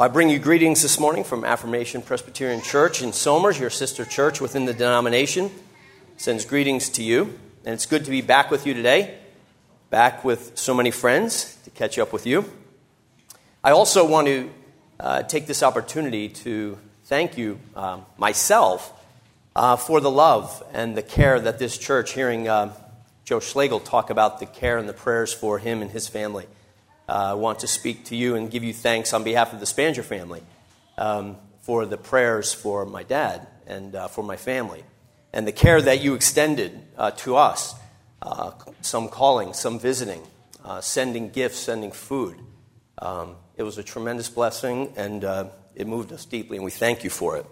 I bring you greetings this morning from Affirmation Presbyterian Church in Somers, your sister church within the denomination. Sends greetings to you, and it's good to be back with you today, back with so many friends to catch up with you. I also want to uh, take this opportunity to thank you um, myself uh, for the love and the care that this church, hearing uh, Joe Schlegel talk about the care and the prayers for him and his family uh, want to speak to you and give you thanks on behalf of the Spanger family um, for the prayers for my dad and uh, for my family and the care that you extended uh, to us. Uh, some calling, some visiting, uh, sending gifts, sending food. Um, it was a tremendous blessing and uh, it moved us deeply, and we thank you for it.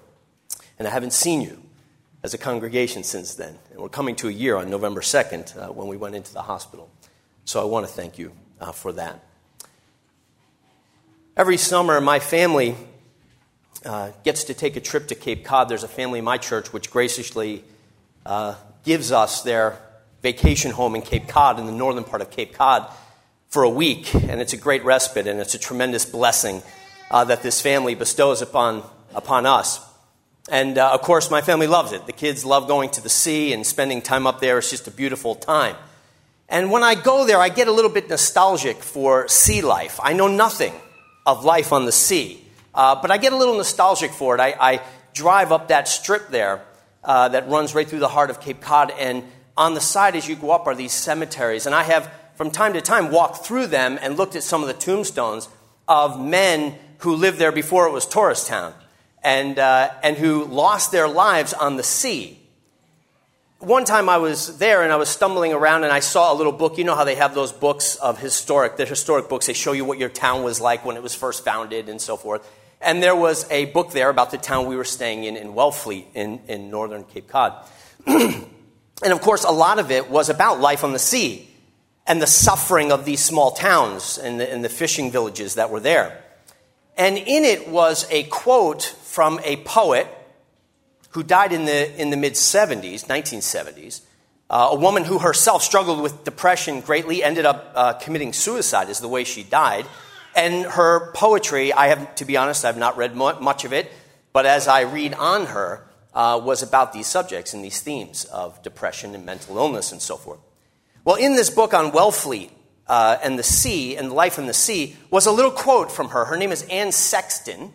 And I haven't seen you as a congregation since then. And we're coming to a year on November 2nd when we went into the hospital. So I want to thank you for that. Every summer, my family uh, gets to take a trip to Cape Cod. There's a family in my church which graciously uh, gives us their vacation home in Cape Cod, in the northern part of Cape Cod, for a week. And it's a great respite, and it's a tremendous blessing uh, that this family bestows upon, upon us. And uh, of course, my family loves it. The kids love going to the sea and spending time up there. It's just a beautiful time. And when I go there, I get a little bit nostalgic for sea life. I know nothing of life on the sea. Uh, but I get a little nostalgic for it. I, I drive up that strip there uh, that runs right through the heart of Cape Cod, and on the side as you go up are these cemeteries. And I have, from time to time, walked through them and looked at some of the tombstones of men who lived there before it was tourist town and, uh, and who lost their lives on the sea one time I was there and I was stumbling around and I saw a little book. You know how they have those books of historic, the historic books. They show you what your town was like when it was first founded and so forth. And there was a book there about the town we were staying in in Wellfleet in, in northern Cape Cod. and of course, a lot of it was about life on the sea and the suffering of these small towns and the, and the fishing villages that were there. And in it was a quote from a poet who died in the, in the mid 70s, 1970s. Uh, a woman who herself struggled with depression greatly, ended up uh, committing suicide, is the way she died. And her poetry, I have, to be honest, I've not read much of it, but as I read on her, uh, was about these subjects and these themes of depression and mental illness and so forth. Well, in this book on Wellfleet uh, and the sea and life in the sea was a little quote from her. Her name is Anne Sexton.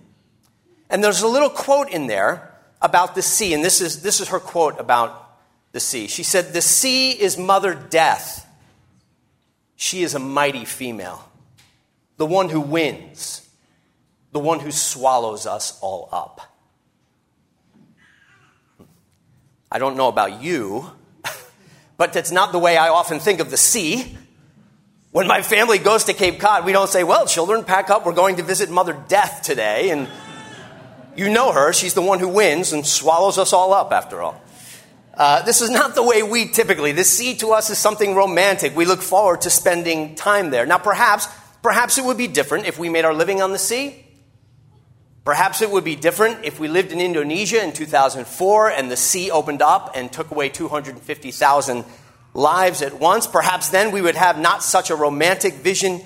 And there's a little quote in there about the sea, and this is, this is her quote about the sea. She said, The sea is Mother Death. She is a mighty female, the one who wins, the one who swallows us all up. I don't know about you, but that's not the way I often think of the sea. When my family goes to Cape Cod, we don't say, Well, children, pack up, we're going to visit Mother Death today. And you know her. She's the one who wins and swallows us all up, after all. Uh, this is not the way we typically. The sea to us is something romantic. We look forward to spending time there. Now, perhaps, perhaps it would be different if we made our living on the sea. Perhaps it would be different if we lived in Indonesia in 2004 and the sea opened up and took away 250,000 lives at once. Perhaps then we would have not such a romantic vision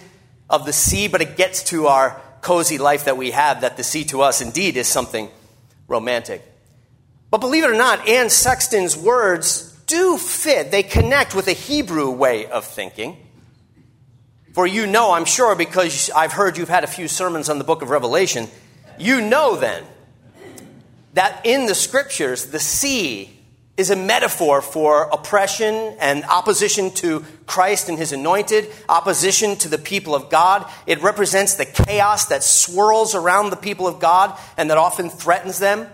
of the sea, but it gets to our cozy life that we have, that the sea to us indeed is something romantic. But believe it or not, Anne Sexton's words do fit. They connect with a Hebrew way of thinking. For you know, I'm sure, because I've heard you've had a few sermons on the book of Revelation, you know then that in the scriptures, the sea is a metaphor for oppression and opposition to Christ and his anointed, opposition to the people of God. It represents the chaos that swirls around the people of God and that often threatens them.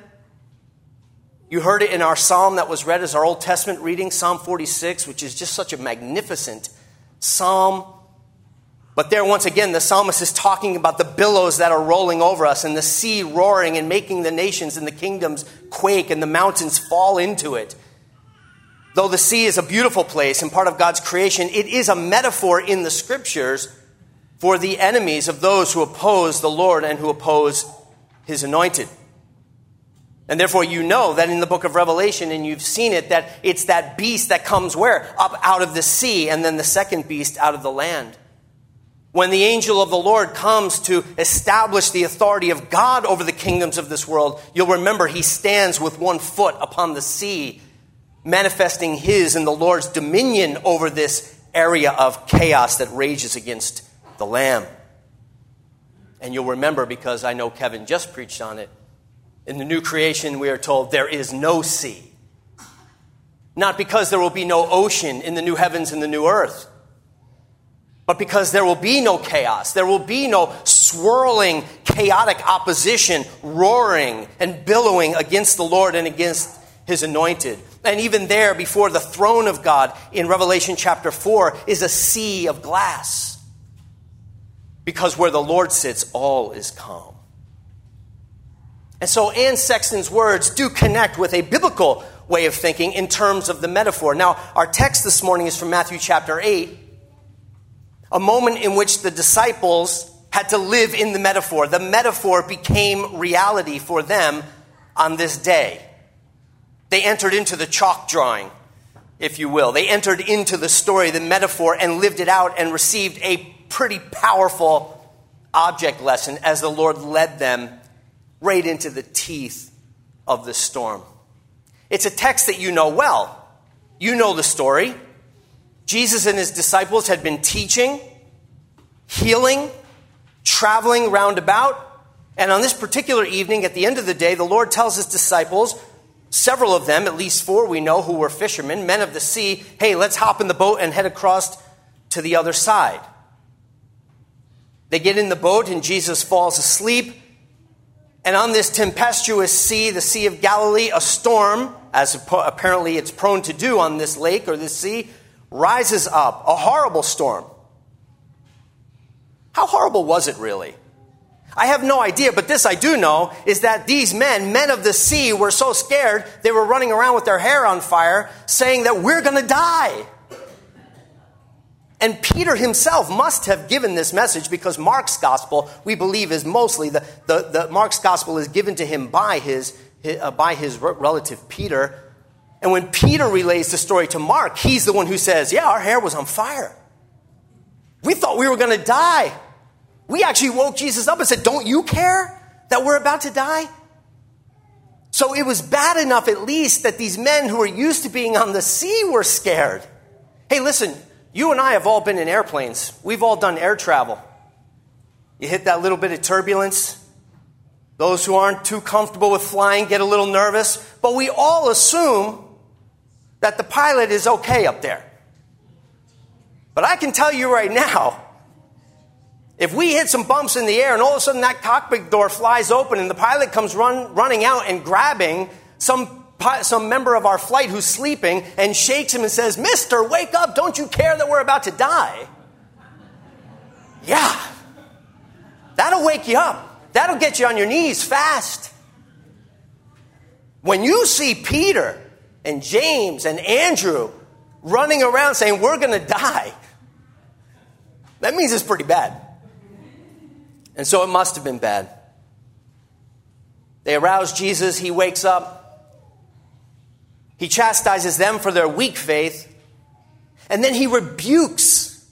You heard it in our psalm that was read as our Old Testament reading, Psalm 46, which is just such a magnificent psalm but there, once again, the psalmist is talking about the billows that are rolling over us and the sea roaring and making the nations and the kingdoms quake and the mountains fall into it. Though the sea is a beautiful place and part of God's creation, it is a metaphor in the scriptures for the enemies of those who oppose the Lord and who oppose his anointed. And therefore, you know that in the book of Revelation, and you've seen it, that it's that beast that comes where? Up out of the sea, and then the second beast out of the land. When the angel of the Lord comes to establish the authority of God over the kingdoms of this world, you'll remember he stands with one foot upon the sea, manifesting his and the Lord's dominion over this area of chaos that rages against the Lamb. And you'll remember, because I know Kevin just preached on it, in the new creation, we are told there is no sea. Not because there will be no ocean in the new heavens and the new earth, but because there will be no chaos. There will be no swirling, chaotic opposition, roaring and billowing against the Lord and against his anointed. And even there, before the throne of God in Revelation chapter 4, is a sea of glass. Because where the Lord sits, all is calm. And so Anne Sexton's words do connect with a biblical way of thinking in terms of the metaphor. Now, our text this morning is from Matthew chapter 8, a moment in which the disciples had to live in the metaphor. The metaphor became reality for them on this day. They entered into the chalk drawing, if you will. They entered into the story, the metaphor, and lived it out and received a pretty powerful object lesson as the Lord led them right into the teeth of the storm. It's a text that you know well. You know the story. Jesus and his disciples had been teaching, healing, traveling roundabout. And on this particular evening, at the end of the day, the Lord tells his disciples, several of them, at least four we know who were fishermen, men of the sea, hey, let's hop in the boat and head across to the other side. They get in the boat and Jesus falls asleep. And on this tempestuous sea, the Sea of Galilee, a storm, as apparently it's prone to do on this lake or this sea, rises up. A horrible storm. How horrible was it really? I have no idea, but this I do know is that these men, men of the sea, were so scared they were running around with their hair on fire saying that we're going to die. And Peter himself must have given this message because Mark's gospel, we believe, is mostly the, the, the Mark's gospel is given to him by his, his uh, by his relative Peter. And when Peter relays the story to Mark, he's the one who says, Yeah, our hair was on fire. We thought we were going to die. We actually woke Jesus up and said, Don't you care that we're about to die? So it was bad enough, at least, that these men who were used to being on the sea were scared. Hey, listen, you and I have all been in airplanes. We've all done air travel. You hit that little bit of turbulence. Those who aren't too comfortable with flying get a little nervous, but we all assume that the pilot is okay up there. But I can tell you right now, if we hit some bumps in the air and all of a sudden that cockpit door flies open and the pilot comes run, running out and grabbing some some member of our flight who's sleeping and shakes him and says, Mister, wake up. Don't you care that we're about to die? Yeah. That'll wake you up. That'll get you on your knees fast. When you see Peter and James and Andrew running around saying, We're going to die, that means it's pretty bad. And so it must have been bad. They arouse Jesus, he wakes up. He chastises them for their weak faith. And then he rebukes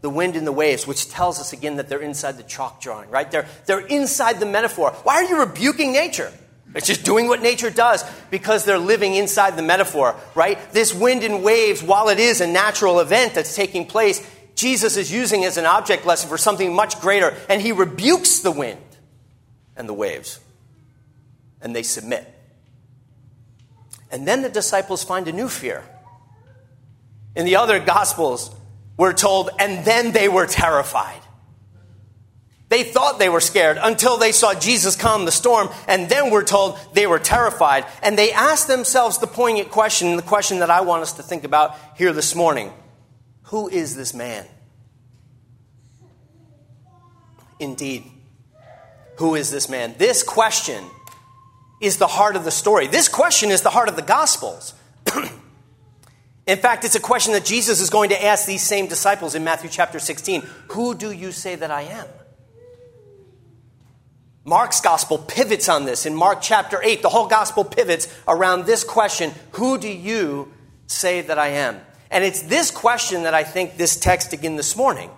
the wind and the waves, which tells us again that they're inside the chalk drawing, right? They're, they're inside the metaphor. Why are you rebuking nature? It's just doing what nature does because they're living inside the metaphor, right? This wind and waves, while it is a natural event that's taking place, Jesus is using as an object lesson for something much greater, and he rebukes the wind and the waves, and they submit. And then the disciples find a new fear. In the other gospels, we're told, and then they were terrified. They thought they were scared until they saw Jesus calm the storm, and then we're told they were terrified. And they asked themselves the poignant question, the question that I want us to think about here this morning Who is this man? Indeed, who is this man? This question is the heart of the story. This question is the heart of the Gospels. in fact, it's a question that Jesus is going to ask these same disciples in Matthew chapter 16 Who do you say that I am? Mark's gospel pivots on this. In Mark chapter 8, the whole gospel pivots around this question Who do you say that I am? And it's this question that I think this text again this morning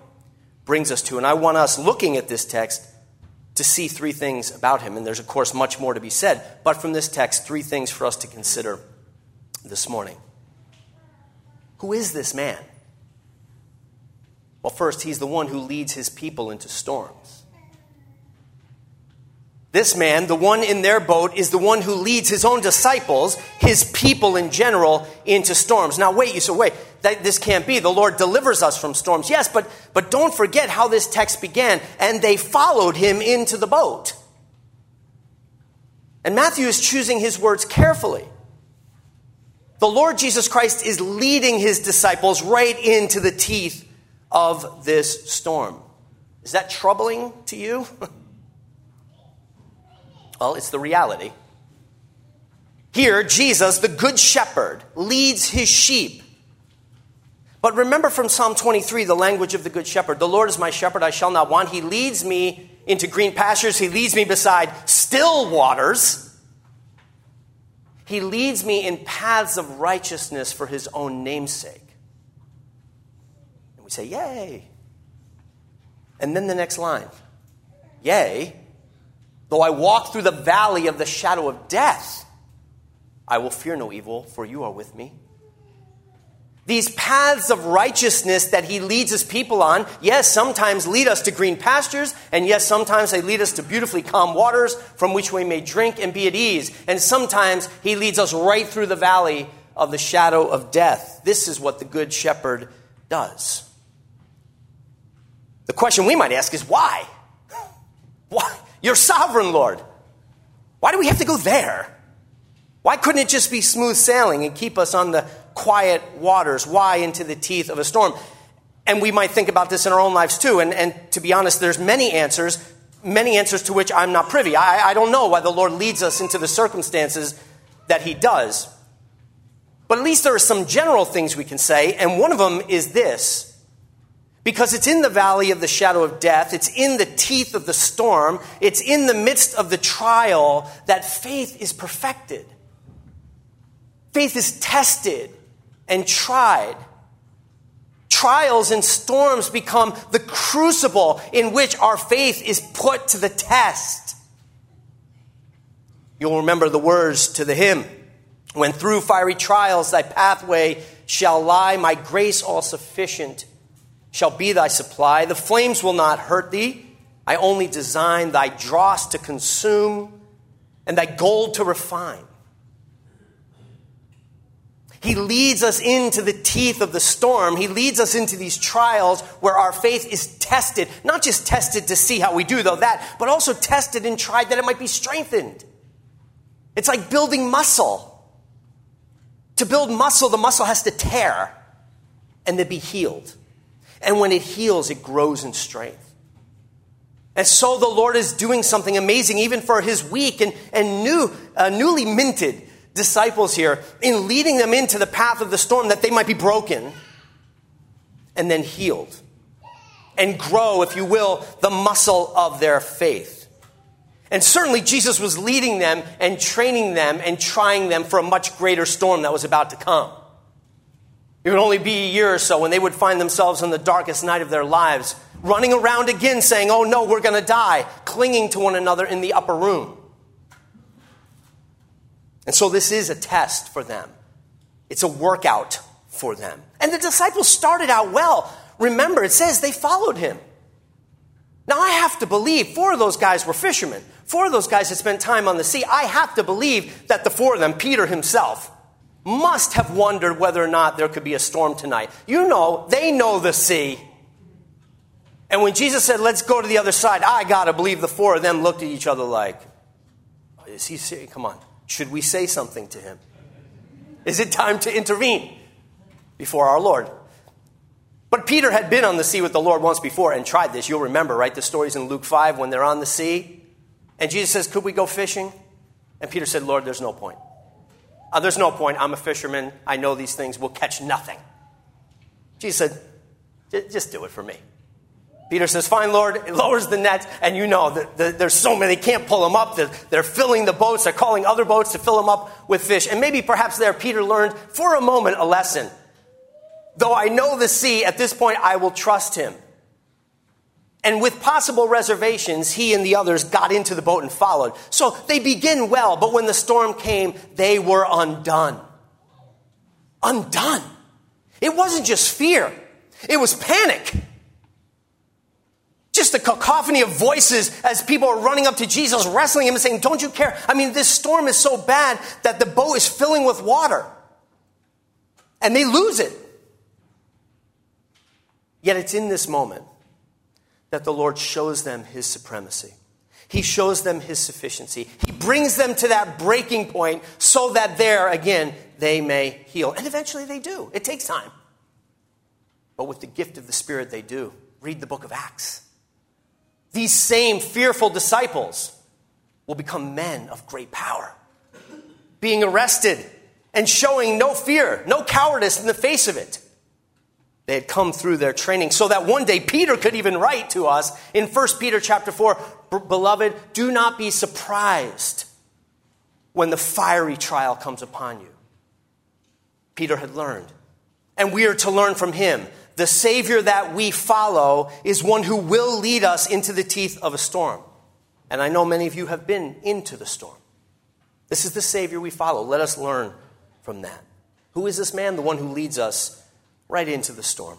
brings us to. And I want us looking at this text to see three things about him. And there's, of course, much more to be said. But from this text, three things for us to consider this morning. Who is this man? Well, first, he's the one who leads his people into storms. This man, the one in their boat, is the one who leads his own disciples, his people in general, into storms. Now, wait, you say, wait, that, this can't be. The Lord delivers us from storms. Yes, but, but don't forget how this text began. And they followed him into the boat. And Matthew is choosing his words carefully. The Lord Jesus Christ is leading his disciples right into the teeth of this storm. Is that troubling to you? Well, it's the reality. Here, Jesus, the Good Shepherd, leads his sheep. But remember from Psalm 23 the language of the Good Shepherd The Lord is my shepherd, I shall not want. He leads me into green pastures, He leads me beside still waters. He leads me in paths of righteousness for His own namesake. And we say, Yay. And then the next line Yea, Though I walk through the valley of the shadow of death, I will fear no evil, for you are with me. These paths of righteousness that he leads his people on, yes, sometimes lead us to green pastures, and yes, sometimes they lead us to beautifully calm waters from which we may drink and be at ease. And sometimes he leads us right through the valley of the shadow of death. This is what the Good Shepherd does. The question we might ask is why? Why? You're sovereign, Lord. Why do we have to go there? Why couldn't it just be smooth sailing and keep us on the quiet waters? Why into the teeth of a storm? And we might think about this in our own lives too. And, and to be honest, there's many answers, many answers to which I'm not privy. I, I don't know why the Lord leads us into the circumstances that He does. But at least there are some general things we can say, and one of them is this because it's in the valley of the shadow of death, it's in the teeth of the storm, it's in the midst of the trial that faith is perfected. Faith is tested and tried. Trials and storms become the crucible in which our faith is put to the test. You'll remember the words to the hymn When through fiery trials thy pathway shall lie, my grace all sufficient shall be thy supply. The flames will not hurt thee. I only design thy dross to consume and thy gold to refine. He leads us into the teeth of the storm. He leads us into these trials where our faith is tested, not just tested to see how we do, though that, but also tested and tried that it might be strengthened. It's like building muscle. To build muscle, the muscle has to tear and then be healed. And when it heals, it grows in strength. And so the Lord is doing something amazing, even for his weak and, and new, uh, newly minted disciples here, in leading them into the path of the storm that they might be broken and then healed and grow, if you will, the muscle of their faith. And certainly Jesus was leading them and training them and trying them for a much greater storm that was about to come. It would only be a year or so when they would find themselves in the darkest night of their lives, running around again saying, Oh no, we're going to die, clinging to one another in the upper room. And so this is a test for them, it's a workout for them. And the disciples started out well. Remember, it says they followed him. Now, I have to believe four of those guys were fishermen. Four of those guys had spent time on the sea. I have to believe that the four of them, Peter himself, must have wondered whether or not there could be a storm tonight. You know, they know the sea. And when Jesus said, Let's go to the other side, I got to believe the four of them looked at each other like, oh, Is he saying, come on, should we say something to him? Is it time to intervene before our Lord? But Peter had been on the sea with the Lord once before and tried this. You'll remember, right? The stories in Luke 5 when they're on the sea. And Jesus says, Could we go fishing? And Peter said, Lord, there's no point. Uh, there's no point. I'm a fisherman. I know these things. We'll catch nothing. Jesus said, just do it for me. Peter says, Fine, Lord. It lowers the net, and you know that the, there's so many, can't pull them up. They're, they're filling the boats, they're calling other boats to fill them up with fish. And maybe perhaps there Peter learned for a moment a lesson. Though I know the sea, at this point I will trust him. And with possible reservations, he and the others got into the boat and followed. So they begin well, but when the storm came, they were undone. Undone. It wasn't just fear, it was panic. Just a cacophony of voices as people are running up to Jesus, wrestling him and saying, Don't you care? I mean, this storm is so bad that the boat is filling with water. And they lose it. Yet it's in this moment that the Lord shows them his supremacy. He shows them his sufficiency. He brings them to that breaking point so that there, again, they may heal. And eventually they do. It takes time. But with the gift of the Spirit, they do. Read the book of Acts. These same fearful disciples will become men of great power, being arrested and showing no fear, no cowardice in the face of it. They had come through their training so that one day Peter could even write to us in 1 Peter chapter 4, beloved, do not be surprised when the fiery trial comes upon you. Peter had learned, and we are to learn from him. The Savior that we follow is one who will lead us into the teeth of a storm. And I know many of you have been into the storm. This is the Savior we follow. Let us learn from that. Who is this man? The one who leads us right into the storm.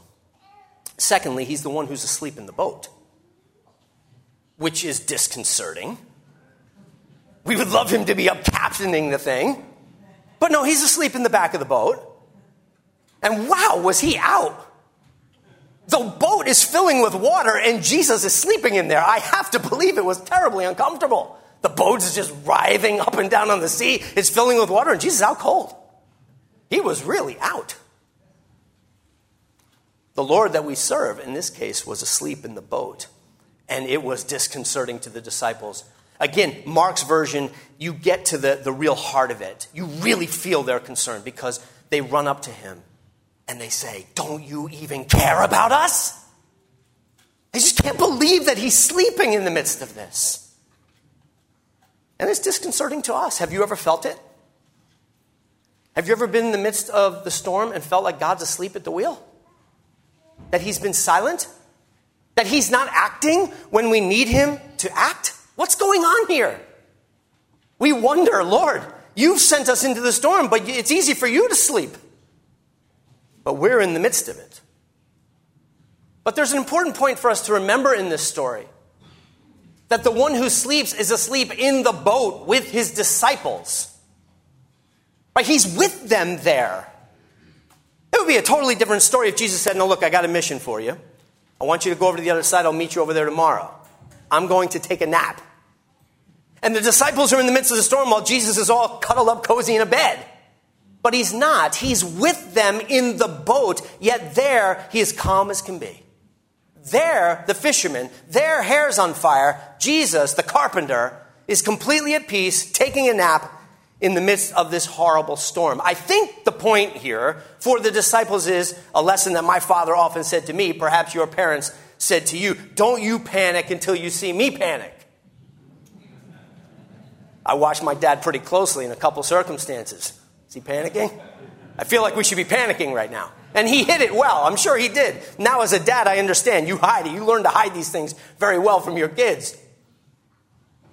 Secondly, he's the one who's asleep in the boat, which is disconcerting. We would love him to be up captaining the thing, but no, he's asleep in the back of the boat. And wow, was he out? The boat is filling with water and Jesus is sleeping in there. I have to believe it was terribly uncomfortable. The boat is just writhing up and down on the sea. It's filling with water and Jesus is out cold. He was really out. The Lord that we serve, in this case, was asleep in the boat, and it was disconcerting to the disciples. Again, Mark's version, you get to the, the real heart of it. You really feel their concern because they run up to him and they say, Don't you even care about us? I just can't believe that he's sleeping in the midst of this. And it's disconcerting to us. Have you ever felt it? Have you ever been in the midst of the storm and felt like God's asleep at the wheel? That he's been silent? That he's not acting when we need him to act? What's going on here? We wonder, Lord, you've sent us into the storm, but it's easy for you to sleep. But we're in the midst of it. But there's an important point for us to remember in this story that the one who sleeps is asleep in the boat with his disciples. Right? He's with them there. It would be a totally different story if Jesus said, No, look, I got a mission for you. I want you to go over to the other side. I'll meet you over there tomorrow. I'm going to take a nap. And the disciples are in the midst of the storm while Jesus is all cuddled up cozy in a bed. But he's not. He's with them in the boat, yet there he is calm as can be. There, the fishermen, their hair's on fire. Jesus, the carpenter, is completely at peace, taking a nap in the midst of this horrible storm. I think point here for the disciples is a lesson that my father often said to me, perhaps your parents said to you don't you panic until you see me panic. I watched my dad pretty closely in a couple circumstances. Is he panicking? I feel like we should be panicking right now. And he hid it well. I'm sure he did. Now, as a dad, I understand. You hide it. You learn to hide these things very well from your kids.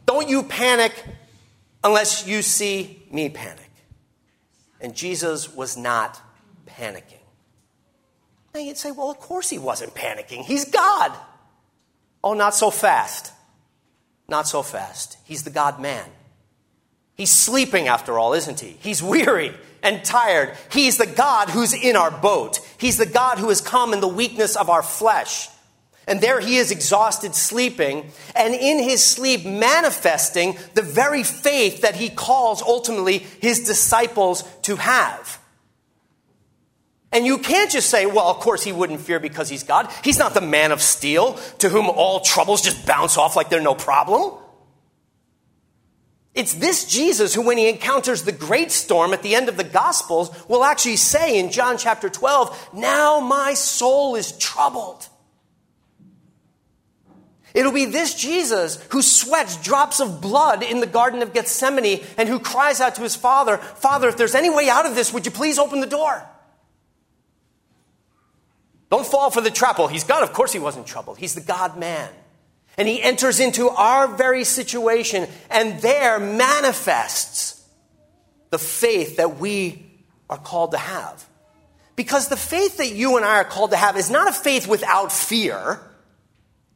Don't you panic unless you see me panic. And Jesus was not panicking. Now you'd say, well, of course he wasn't panicking. He's God. Oh, not so fast. Not so fast. He's the God man. He's sleeping after all, isn't he? He's weary and tired. He's the God who's in our boat. He's the God who has come in the weakness of our flesh. And there he is exhausted, sleeping, and in his sleep manifesting the very faith that he calls ultimately his disciples to have. And you can't just say, well, of course he wouldn't fear because he's God. He's not the man of steel to whom all troubles just bounce off like they're no problem. It's this Jesus who, when he encounters the great storm at the end of the Gospels, will actually say in John chapter 12, Now my soul is troubled. It'll be this Jesus who sweats drops of blood in the Garden of Gethsemane and who cries out to his Father, Father, if there's any way out of this, would you please open the door? Don't fall for the trap. Well, he's God. Of course he wasn't troubled. He's the God man. And he enters into our very situation and there manifests the faith that we are called to have. Because the faith that you and I are called to have is not a faith without fear.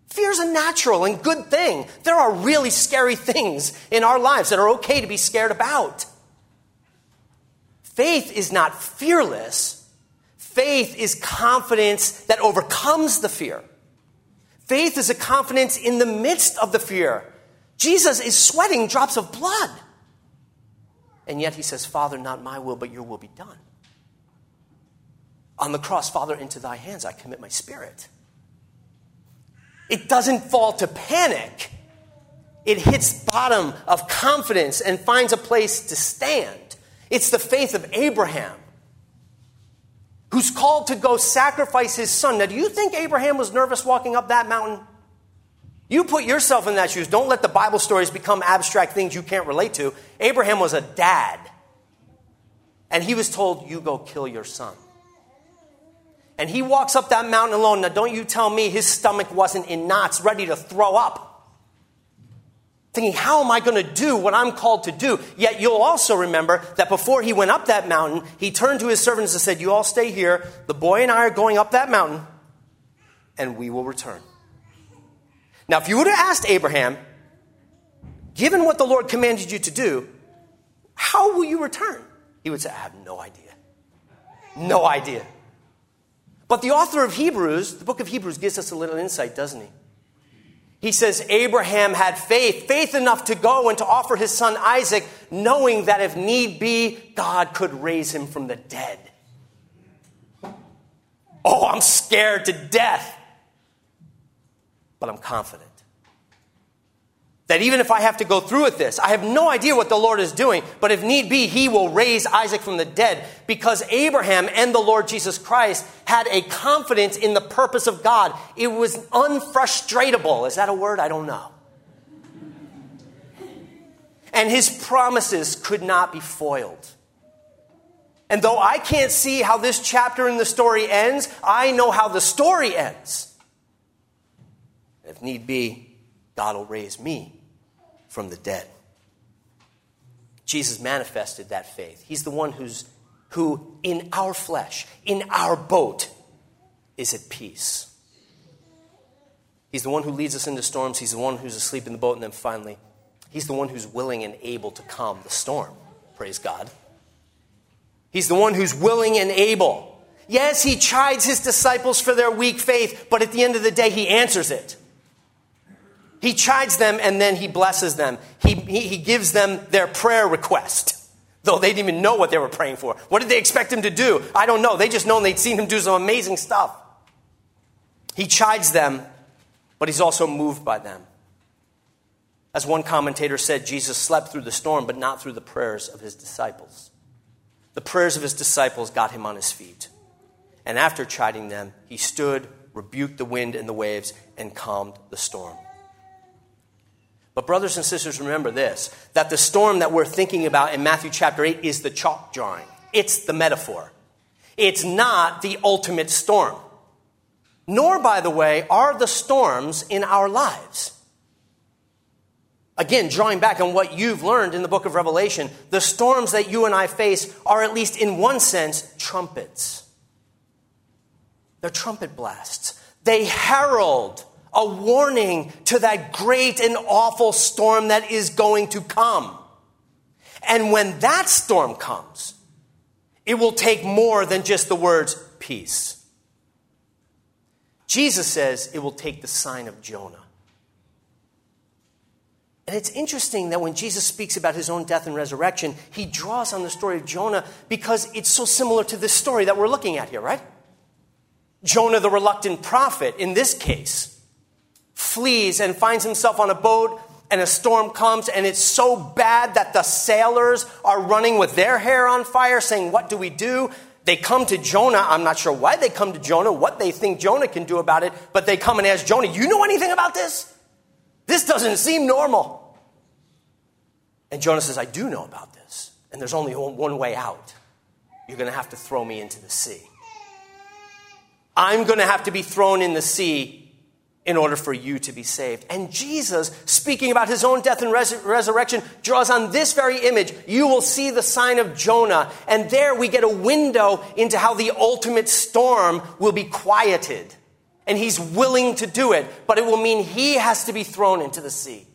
Fear is a natural and good thing. There are really scary things in our lives that are okay to be scared about. Faith is not fearless. Faith is confidence that overcomes the fear. Faith is a confidence in the midst of the fear. Jesus is sweating drops of blood. And yet he says, Father, not my will, but your will be done. On the cross, Father, into thy hands I commit my spirit. It doesn't fall to panic. It hits bottom of confidence and finds a place to stand. It's the faith of Abraham, who's called to go sacrifice his son. Now, do you think Abraham was nervous walking up that mountain? You put yourself in that shoes. Don't let the Bible stories become abstract things you can't relate to. Abraham was a dad, and he was told, You go kill your son. And he walks up that mountain alone. Now, don't you tell me his stomach wasn't in knots, ready to throw up. Thinking, how am I going to do what I'm called to do? Yet you'll also remember that before he went up that mountain, he turned to his servants and said, You all stay here. The boy and I are going up that mountain, and we will return. Now, if you would have asked Abraham, given what the Lord commanded you to do, how will you return? He would say, I have no idea. No idea. But the author of Hebrews, the book of Hebrews, gives us a little insight, doesn't he? He says Abraham had faith, faith enough to go and to offer his son Isaac, knowing that if need be, God could raise him from the dead. Oh, I'm scared to death, but I'm confident that even if I have to go through with this, I have no idea what the Lord is doing, but if need be, He will raise Isaac from the dead because Abraham and the Lord Jesus Christ had a confidence in the purpose of God. It was unfrustratable. Is that a word? I don't know. And His promises could not be foiled. And though I can't see how this chapter in the story ends, I know how the story ends. If need be, God will raise me from the dead. Jesus manifested that faith. He's the one who's, who, in our flesh, in our boat, is at peace. He's the one who leads us into storms. He's the one who's asleep in the boat. And then finally, He's the one who's willing and able to calm the storm. Praise God. He's the one who's willing and able. Yes, He chides His disciples for their weak faith, but at the end of the day, He answers it. He chides them and then he blesses them. He, he, he, gives them their prayer request, though they didn't even know what they were praying for. What did they expect him to do? I don't know. They just known they'd seen him do some amazing stuff. He chides them, but he's also moved by them. As one commentator said, Jesus slept through the storm, but not through the prayers of his disciples. The prayers of his disciples got him on his feet. And after chiding them, he stood, rebuked the wind and the waves, and calmed the storm. But, brothers and sisters, remember this that the storm that we're thinking about in Matthew chapter 8 is the chalk drawing, it's the metaphor. It's not the ultimate storm. Nor, by the way, are the storms in our lives. Again, drawing back on what you've learned in the book of Revelation, the storms that you and I face are, at least in one sense, trumpets. They're trumpet blasts. They herald a warning to that great and awful storm that is going to come. And when that storm comes, it will take more than just the words peace. Jesus says it will take the sign of Jonah. And it's interesting that when Jesus speaks about his own death and resurrection, he draws on the story of Jonah because it's so similar to this story that we're looking at here, right? Jonah, the reluctant prophet, in this case, flees and finds himself on a boat and a storm comes and it's so bad that the sailors are running with their hair on fire saying, What do we do? They come to Jonah. I'm not sure why they come to Jonah, what they think Jonah can do about it, but they come and ask Jonah, You know anything about this? This doesn't seem normal. And Jonah says, I do know about this. And there's only one way out. You're going to have to throw me into the sea. I'm going to have to be thrown in the sea in order for you to be saved. And Jesus, speaking about his own death and res- resurrection, draws on this very image. You will see the sign of Jonah, and there we get a window into how the ultimate storm will be quieted. And he's willing to do it, but it will mean he has to be thrown into the sea.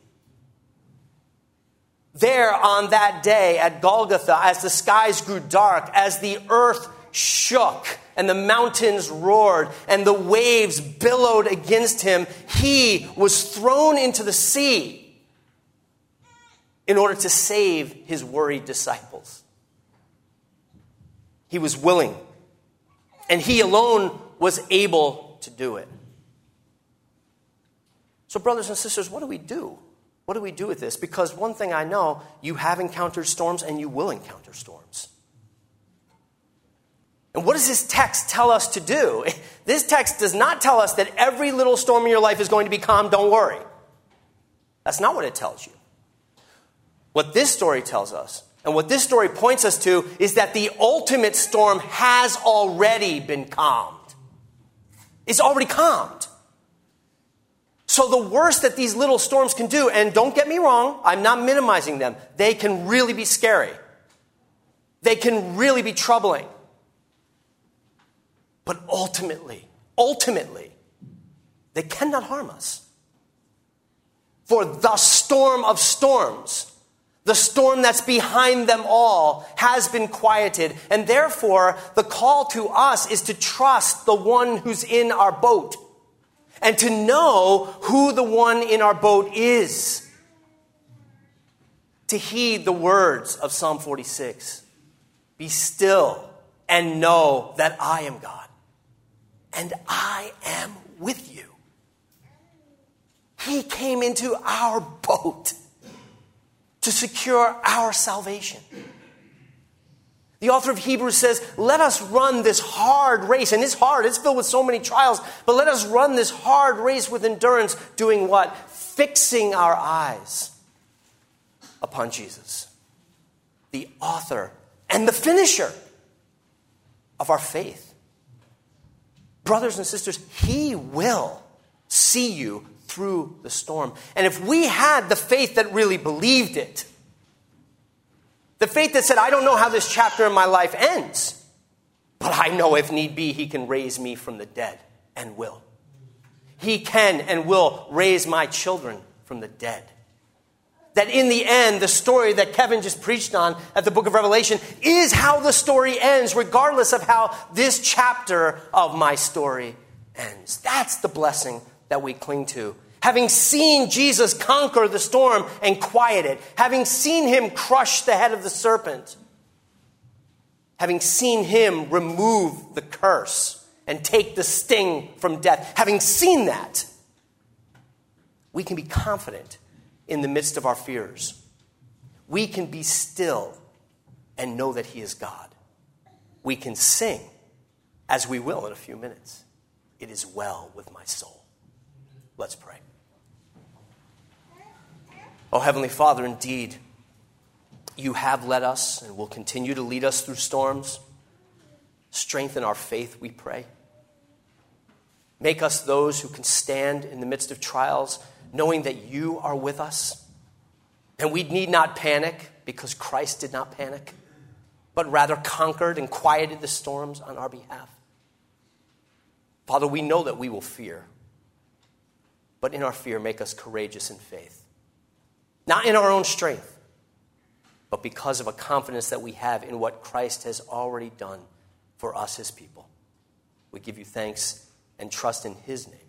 There on that day at Golgotha, as the skies grew dark, as the earth shook, and the mountains roared and the waves billowed against him, he was thrown into the sea in order to save his worried disciples. He was willing, and he alone was able to do it. So, brothers and sisters, what do we do? What do we do with this? Because one thing I know, you have encountered storms and you will encounter storms. And what does this text tell us to do? This text does not tell us that every little storm in your life is going to be calm, don't worry. That's not what it tells you. What this story tells us, and what this story points us to, is that the ultimate storm has already been calmed. It's already calmed. So, the worst that these little storms can do, and don't get me wrong, I'm not minimizing them, they can really be scary. They can really be troubling. But ultimately, ultimately, they cannot harm us. For the storm of storms, the storm that's behind them all, has been quieted. And therefore, the call to us is to trust the one who's in our boat and to know who the one in our boat is. To heed the words of Psalm 46 Be still and know that I am God and I am with you. He came into our boat to secure our salvation. The author of Hebrews says, Let us run this hard race. And it's hard, it's filled with so many trials, but let us run this hard race with endurance, doing what? Fixing our eyes upon Jesus, the author and the finisher of our faith brothers and sisters, He will see you through the storm. And if we had the faith that really believed it, the faith that said, I don't know how this chapter in my life ends, but I know if need be, He can raise me from the dead and will. He can and will raise my children from the dead that in the end, the story that Kevin just preached on at the book of Revelation is how the story ends, regardless of how this chapter of my story ends. That's the blessing that we cling to. Having seen Jesus conquer the storm and quiet it, having seen him crush the head of the serpent, having seen him remove the curse and take the sting from death, having seen that, we can be confident in the midst of our fears. We can be still and know that He is God. We can sing, as we will in a few minutes. It is well with my soul. Let's pray. Oh, Heavenly Father, indeed, you have led us and will continue to lead us through storms. Strengthen our faith, we pray. Make us those who can stand in the midst of trials knowing that you are with us. And we need not panic because Christ did not panic, but rather conquered and quieted the storms on our behalf. Father, we know that we will fear, but in our fear, make us courageous in faith. Not in our own strength, but because of a confidence that we have in what Christ has already done for us, his people. We give you thanks and trust in his name.